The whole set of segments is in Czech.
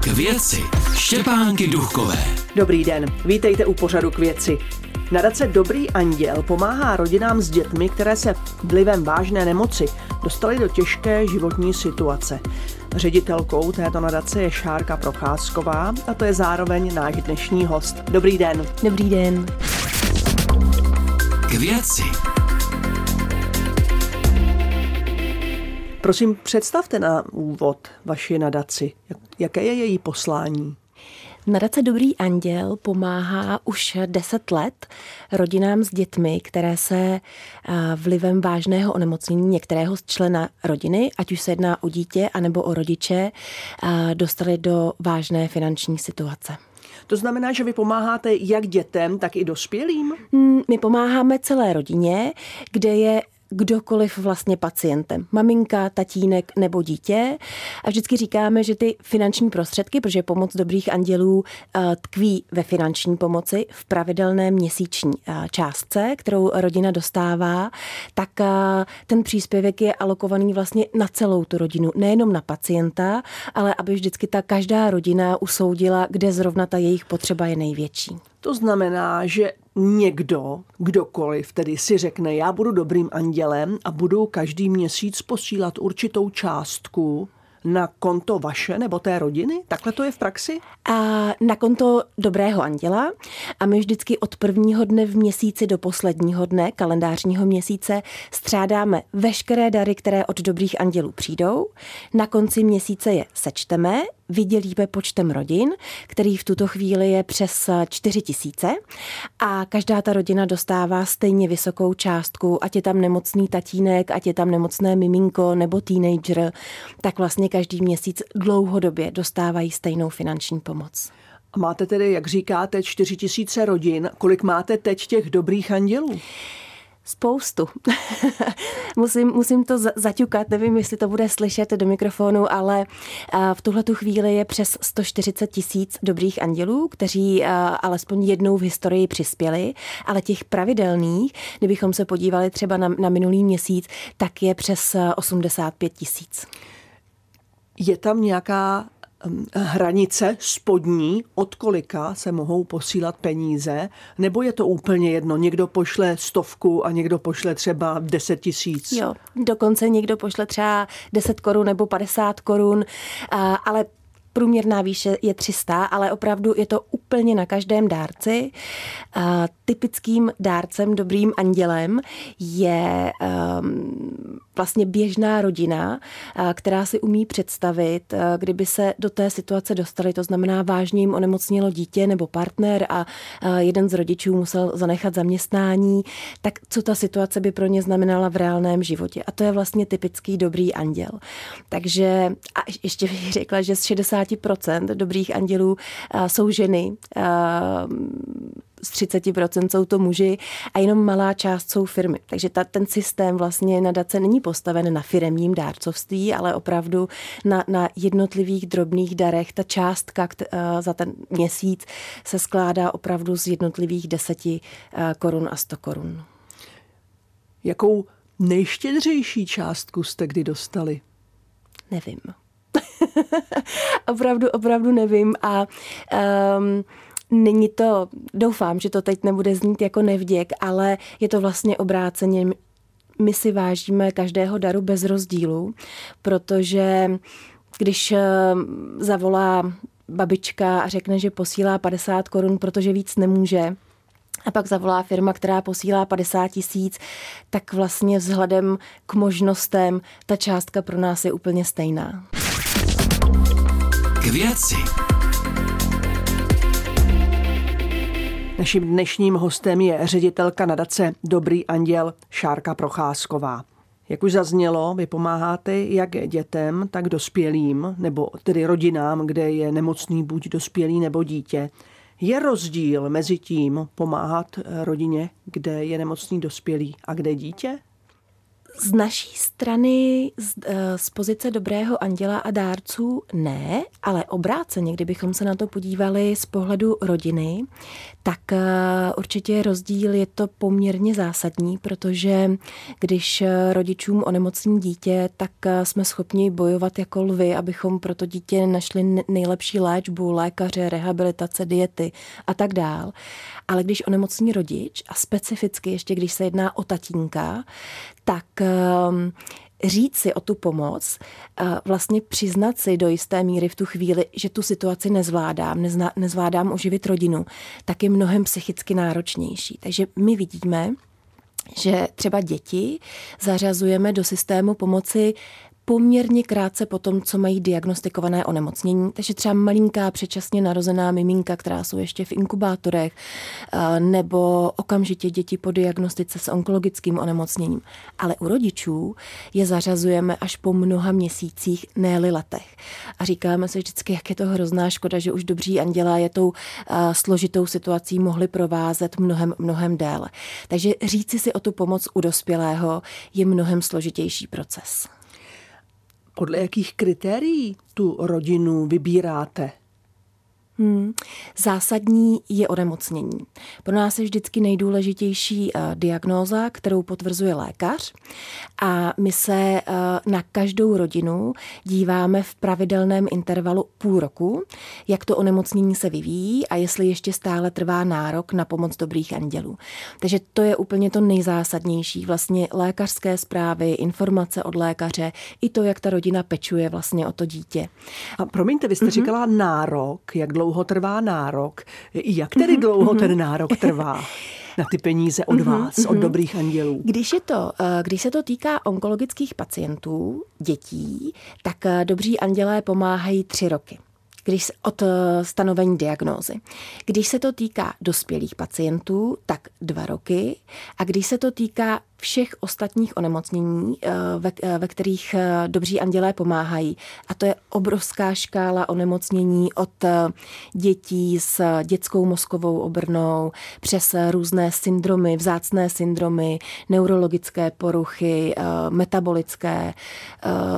K věci Štěpánky Duchové. Dobrý den, vítejte u pořadu k věci. Nadace Dobrý anděl pomáhá rodinám s dětmi, které se vlivem vážné nemoci dostaly do těžké životní situace. Ředitelkou této nadace je Šárka Procházková a to je zároveň náš dnešní host. Dobrý den. Dobrý den. K věci Prosím, představte na úvod vaši nadaci. Jaké je její poslání? Nadace Dobrý anděl pomáhá už 10 let rodinám s dětmi, které se eh, vlivem vážného onemocnění některého z člena rodiny, ať už se jedná o dítě anebo o rodiče, eh, dostali do vážné finanční situace. To znamená, že vy pomáháte jak dětem, tak i dospělým? Hmm, my pomáháme celé rodině, kde je kdokoliv vlastně pacientem. Maminka, tatínek nebo dítě. A vždycky říkáme, že ty finanční prostředky, protože pomoc dobrých andělů eh, tkví ve finanční pomoci v pravidelné měsíční eh, částce, kterou rodina dostává, tak eh, ten příspěvek je alokovaný vlastně na celou tu rodinu, nejenom na pacienta, ale aby vždycky ta každá rodina usoudila, kde zrovna ta jejich potřeba je největší. To znamená, že někdo, kdokoliv, tedy si řekne, já budu dobrým andělem a budu každý měsíc posílat určitou částku na konto vaše nebo té rodiny? Takhle to je v praxi? A na konto dobrého anděla. A my vždycky od prvního dne v měsíci do posledního dne kalendářního měsíce střádáme veškeré dary, které od dobrých andělů přijdou. Na konci měsíce je sečteme vydělíme počtem rodin, který v tuto chvíli je přes 4 tisíce a každá ta rodina dostává stejně vysokou částku, ať je tam nemocný tatínek, ať je tam nemocné miminko nebo teenager, tak vlastně každý měsíc dlouhodobě dostávají stejnou finanční pomoc. Máte tedy, jak říkáte, 4 tisíce rodin. Kolik máte teď těch dobrých andělů? Spoustu. musím, musím to zaťukat, nevím, jestli to bude slyšet do mikrofonu, ale v tuhle tu chvíli je přes 140 tisíc dobrých andělů, kteří alespoň jednou v historii přispěli, ale těch pravidelných, kdybychom se podívali třeba na, na minulý měsíc, tak je přes 85 tisíc. Je tam nějaká hranice spodní, od kolika se mohou posílat peníze, nebo je to úplně jedno? Někdo pošle stovku a někdo pošle třeba 10 tisíc. Jo, dokonce někdo pošle třeba 10 korun nebo 50 korun, ale průměrná výše je 300, ale opravdu je to úplně na každém dárci. Typickým dárcem, dobrým andělem je um, vlastně běžná rodina, která si umí představit, kdyby se do té situace dostali, to znamená vážně jim onemocnilo dítě nebo partner a jeden z rodičů musel zanechat zaměstnání, tak co ta situace by pro ně znamenala v reálném životě. A to je vlastně typický dobrý anděl. Takže a ještě bych řekla, že z 60% dobrých andělů jsou ženy z 30% jsou to muži a jenom malá část jsou firmy. Takže ta, ten systém vlastně nadace není postaven na firemním dárcovství, ale opravdu na, na jednotlivých drobných darech. Ta částka uh, za ten měsíc se skládá opravdu z jednotlivých deseti uh, korun a sto korun. Jakou nejštědřejší částku jste kdy dostali? Nevím. opravdu, opravdu nevím. A um, Není to, doufám, že to teď nebude znít jako nevděk, ale je to vlastně obráceně. My si vážíme každého daru bez rozdílu, protože když eh, zavolá babička a řekne, že posílá 50 korun, protože víc nemůže, a pak zavolá firma, která posílá 50 tisíc, tak vlastně vzhledem k možnostem ta částka pro nás je úplně stejná. K věci. Naším dnešním hostem je ředitelka nadace Dobrý anděl Šárka Procházková. Jak už zaznělo, vy pomáháte jak dětem, tak dospělým, nebo tedy rodinám, kde je nemocný buď dospělý nebo dítě. Je rozdíl mezi tím pomáhat rodině, kde je nemocný dospělý a kde dítě? Z naší strany, z, eh, z pozice dobrého anděla a dárců ne, ale obráceně, kdybychom se na to podívali z pohledu rodiny, tak eh, určitě rozdíl je to poměrně zásadní, protože když eh, rodičům onemocní dítě, tak jsme schopni bojovat jako lvy, abychom pro to dítě našli nejlepší léčbu, lékaře, rehabilitace, diety a tak dál. Ale když onemocní rodič, a specificky ještě když se jedná o tatínka, tak um, říct si o tu pomoc, vlastně přiznat si do jisté míry v tu chvíli, že tu situaci nezvládám, nezna, nezvládám uživit rodinu, tak je mnohem psychicky náročnější. Takže my vidíme, že třeba děti zařazujeme do systému pomoci poměrně krátce po tom, co mají diagnostikované onemocnění. Takže třeba malinká předčasně narozená miminka, která jsou ještě v inkubátorech, nebo okamžitě děti po diagnostice s onkologickým onemocněním. Ale u rodičů je zařazujeme až po mnoha měsících, ne letech. A říkáme si vždycky, jak je to hrozná škoda, že už dobří andělá je tou složitou situací mohli provázet mnohem, mnohem déle. Takže říci si o tu pomoc u dospělého je mnohem složitější proces. Podle jakých kritérií tu rodinu vybíráte? Hmm. Zásadní je onemocnění. Pro nás je vždycky nejdůležitější uh, diagnóza, kterou potvrzuje lékař a my se uh, na každou rodinu díváme v pravidelném intervalu půl roku, jak to onemocnění se vyvíjí a jestli ještě stále trvá nárok na pomoc dobrých andělů. Takže to je úplně to nejzásadnější. Vlastně lékařské zprávy, informace od lékaře, i to, jak ta rodina pečuje vlastně o to dítě. A promiňte, vy jste mm-hmm. říkala nárok, jak dlouho dlouho trvá nárok. Jak tedy mhm, dlouho mhm. ten nárok trvá? na ty peníze od mhm, vás, od dobrých andělů? Když, je to, eh, když se to týká onkologických pacientů, dětí, tak eh, dobří andělé pomáhají tři roky když od eh, stanovení diagnózy. Když se to týká dospělých pacientů, tak dva roky. A když se to týká všech ostatních onemocnění, eh, ve, eh, ve kterých dobří andělé pomáhají. A to je obrovská škála onemocnění od dětí s dětskou mozkovou obrnou přes různé syndromy, vzácné syndromy, neurologické poruchy, metabolické,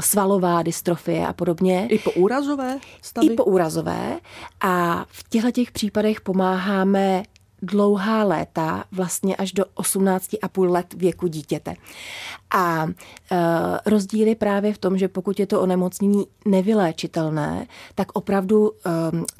svalová dystrofie a podobně. I po úrazové stavy? I po úrazové a v těchto těch případech pomáháme dlouhá léta, vlastně až do 18,5 let věku dítěte. A e, rozdíl je právě v tom, že pokud je to onemocnění nevyléčitelné, tak opravdu e,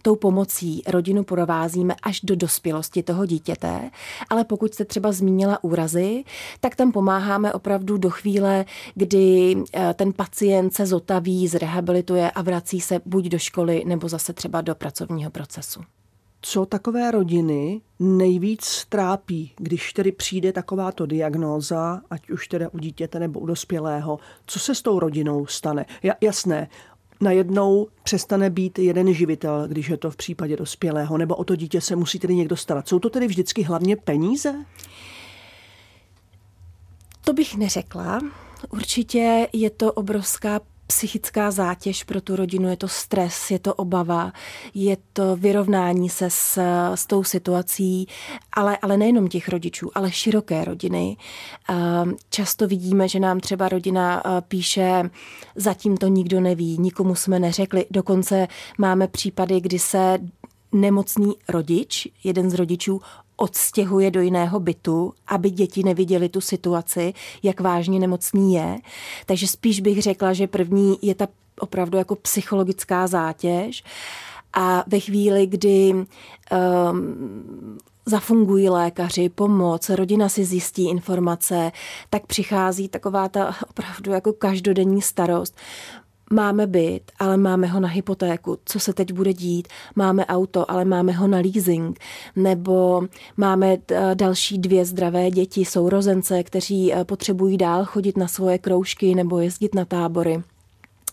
tou pomocí rodinu provázíme až do dospělosti toho dítěte. Ale pokud jste třeba zmínila úrazy, tak tam pomáháme opravdu do chvíle, kdy e, ten pacient se zotaví, zrehabilituje a vrací se buď do školy nebo zase třeba do pracovního procesu co takové rodiny nejvíc trápí, když tedy přijde takováto diagnóza, ať už teda u dítěte nebo u dospělého, co se s tou rodinou stane? Ja, jasné, najednou přestane být jeden živitel, když je to v případě dospělého, nebo o to dítě se musí tedy někdo starat. Jsou to tedy vždycky hlavně peníze? To bych neřekla. Určitě je to obrovská psychická zátěž pro tu rodinu, je to stres, je to obava, je to vyrovnání se s, s tou situací, ale, ale nejenom těch rodičů, ale široké rodiny. Ehm, často vidíme, že nám třeba rodina eh, píše, zatím to nikdo neví, nikomu jsme neřekli, dokonce máme případy, kdy se nemocný rodič, jeden z rodičů, odstěhuje do jiného bytu, aby děti neviděly tu situaci, jak vážně nemocný je. Takže spíš bych řekla, že první je ta opravdu jako psychologická zátěž. A ve chvíli, kdy um, zafungují lékaři, pomoc, rodina si zjistí informace, tak přichází taková ta opravdu jako každodenní starost máme byt, ale máme ho na hypotéku, co se teď bude dít, máme auto, ale máme ho na leasing, nebo máme eh, další dvě zdravé děti, sourozence, kteří eh, potřebují dál chodit na svoje kroužky nebo jezdit na tábory.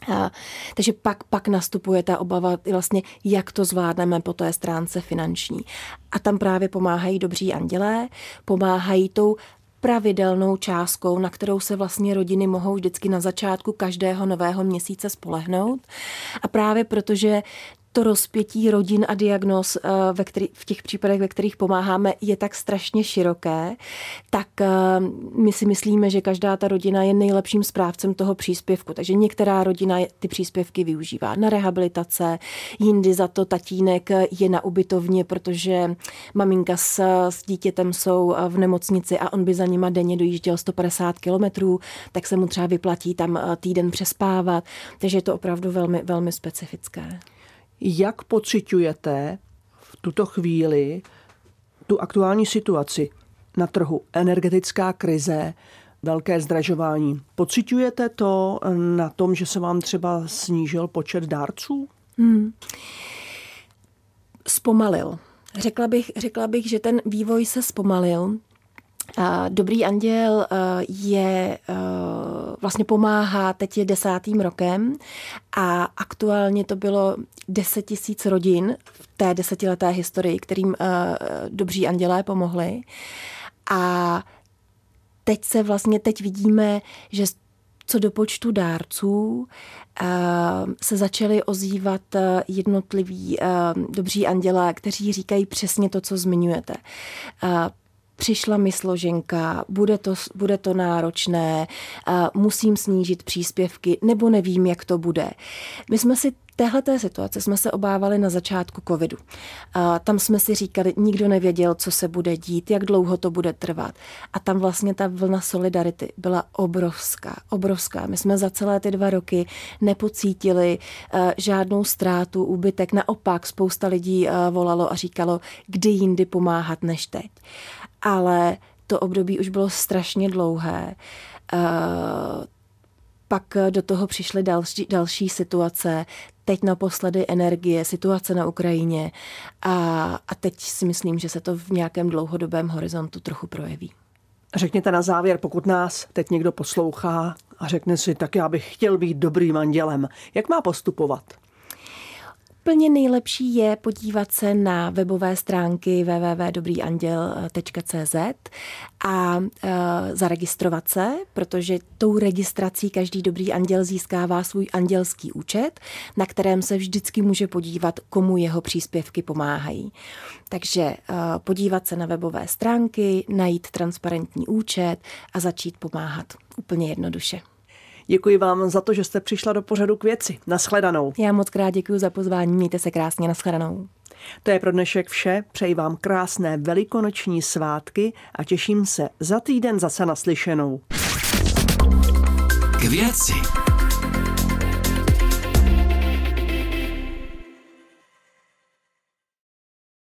A, takže pak, pak nastupuje ta obava, vlastně, jak to zvládneme po té stránce finanční. A tam právě pomáhají dobří andělé, pomáhají tou pravidelnou částkou, na kterou se vlastně rodiny mohou vždycky na začátku každého nového měsíce spolehnout. A právě protože to rozpětí rodin a diagnóz eh, ve který, v těch případech, ve kterých pomáháme, je tak strašně široké, tak eh, my si myslíme, že každá ta rodina je nejlepším správcem toho příspěvku. Takže některá rodina ty příspěvky využívá na rehabilitace, jindy za to tatínek je na ubytovně, protože maminka s, s dítětem jsou v nemocnici a on by za nima denně dojížděl 150 kilometrů, tak se mu třeba vyplatí tam eh, týden přespávat. Takže je to opravdu velmi, velmi specifické. Jak pociťujete v tuto chvíli tu aktuální situaci na trhu? Energetická krize, velké zdražování. Pociťujete to na tom, že se vám třeba snížil počet dárců? Hmm. Zpomalil. Řekla bych, řekla bych, že ten vývoj se zpomalil. Dobrý anděl je vlastně pomáhá, teď je desátým rokem a aktuálně to bylo 10 tisíc rodin v té desetileté historii, kterým dobří andělé pomohli. A teď se vlastně, teď vidíme, že co do počtu dárců se začaly ozývat jednotliví dobří andělé, kteří říkají přesně to, co zmiňujete přišla mi složenka, bude to, bude to náročné, musím snížit příspěvky, nebo nevím, jak to bude. My jsme si téhle situace jsme se obávali na začátku covidu. A tam jsme si říkali, nikdo nevěděl, co se bude dít, jak dlouho to bude trvat. A tam vlastně ta vlna solidarity byla obrovská, obrovská. My jsme za celé ty dva roky nepocítili uh, žádnou ztrátu, úbytek. Naopak spousta lidí uh, volalo a říkalo, kdy jindy pomáhat než teď ale to období už bylo strašně dlouhé. Eh, pak do toho přišly další, další situace, teď naposledy energie, situace na Ukrajině a, a teď si myslím, že se to v nějakém dlouhodobém horizontu trochu projeví. Řekněte na závěr, pokud nás teď někdo poslouchá a řekne si, tak já bych chtěl být dobrým andělem, jak má postupovat? Úplně nejlepší je podívat se na webové stránky www.dobrýanděl.cz a uh, zaregistrovat se, protože tou registrací každý dobrý anděl získává svůj andělský účet, na kterém se vždycky může podívat, komu jeho příspěvky pomáhají. Takže uh, podívat se na webové stránky, najít transparentní účet a začít pomáhat úplně jednoduše. Děkuji vám za to, že jste přišla do pořadu k věci. Naschledanou. Já moc krát děkuji za pozvání. Mějte se krásně. Naschledanou. To je pro dnešek vše. Přeji vám krásné velikonoční svátky a těším se za týden zase naslyšenou. K věci.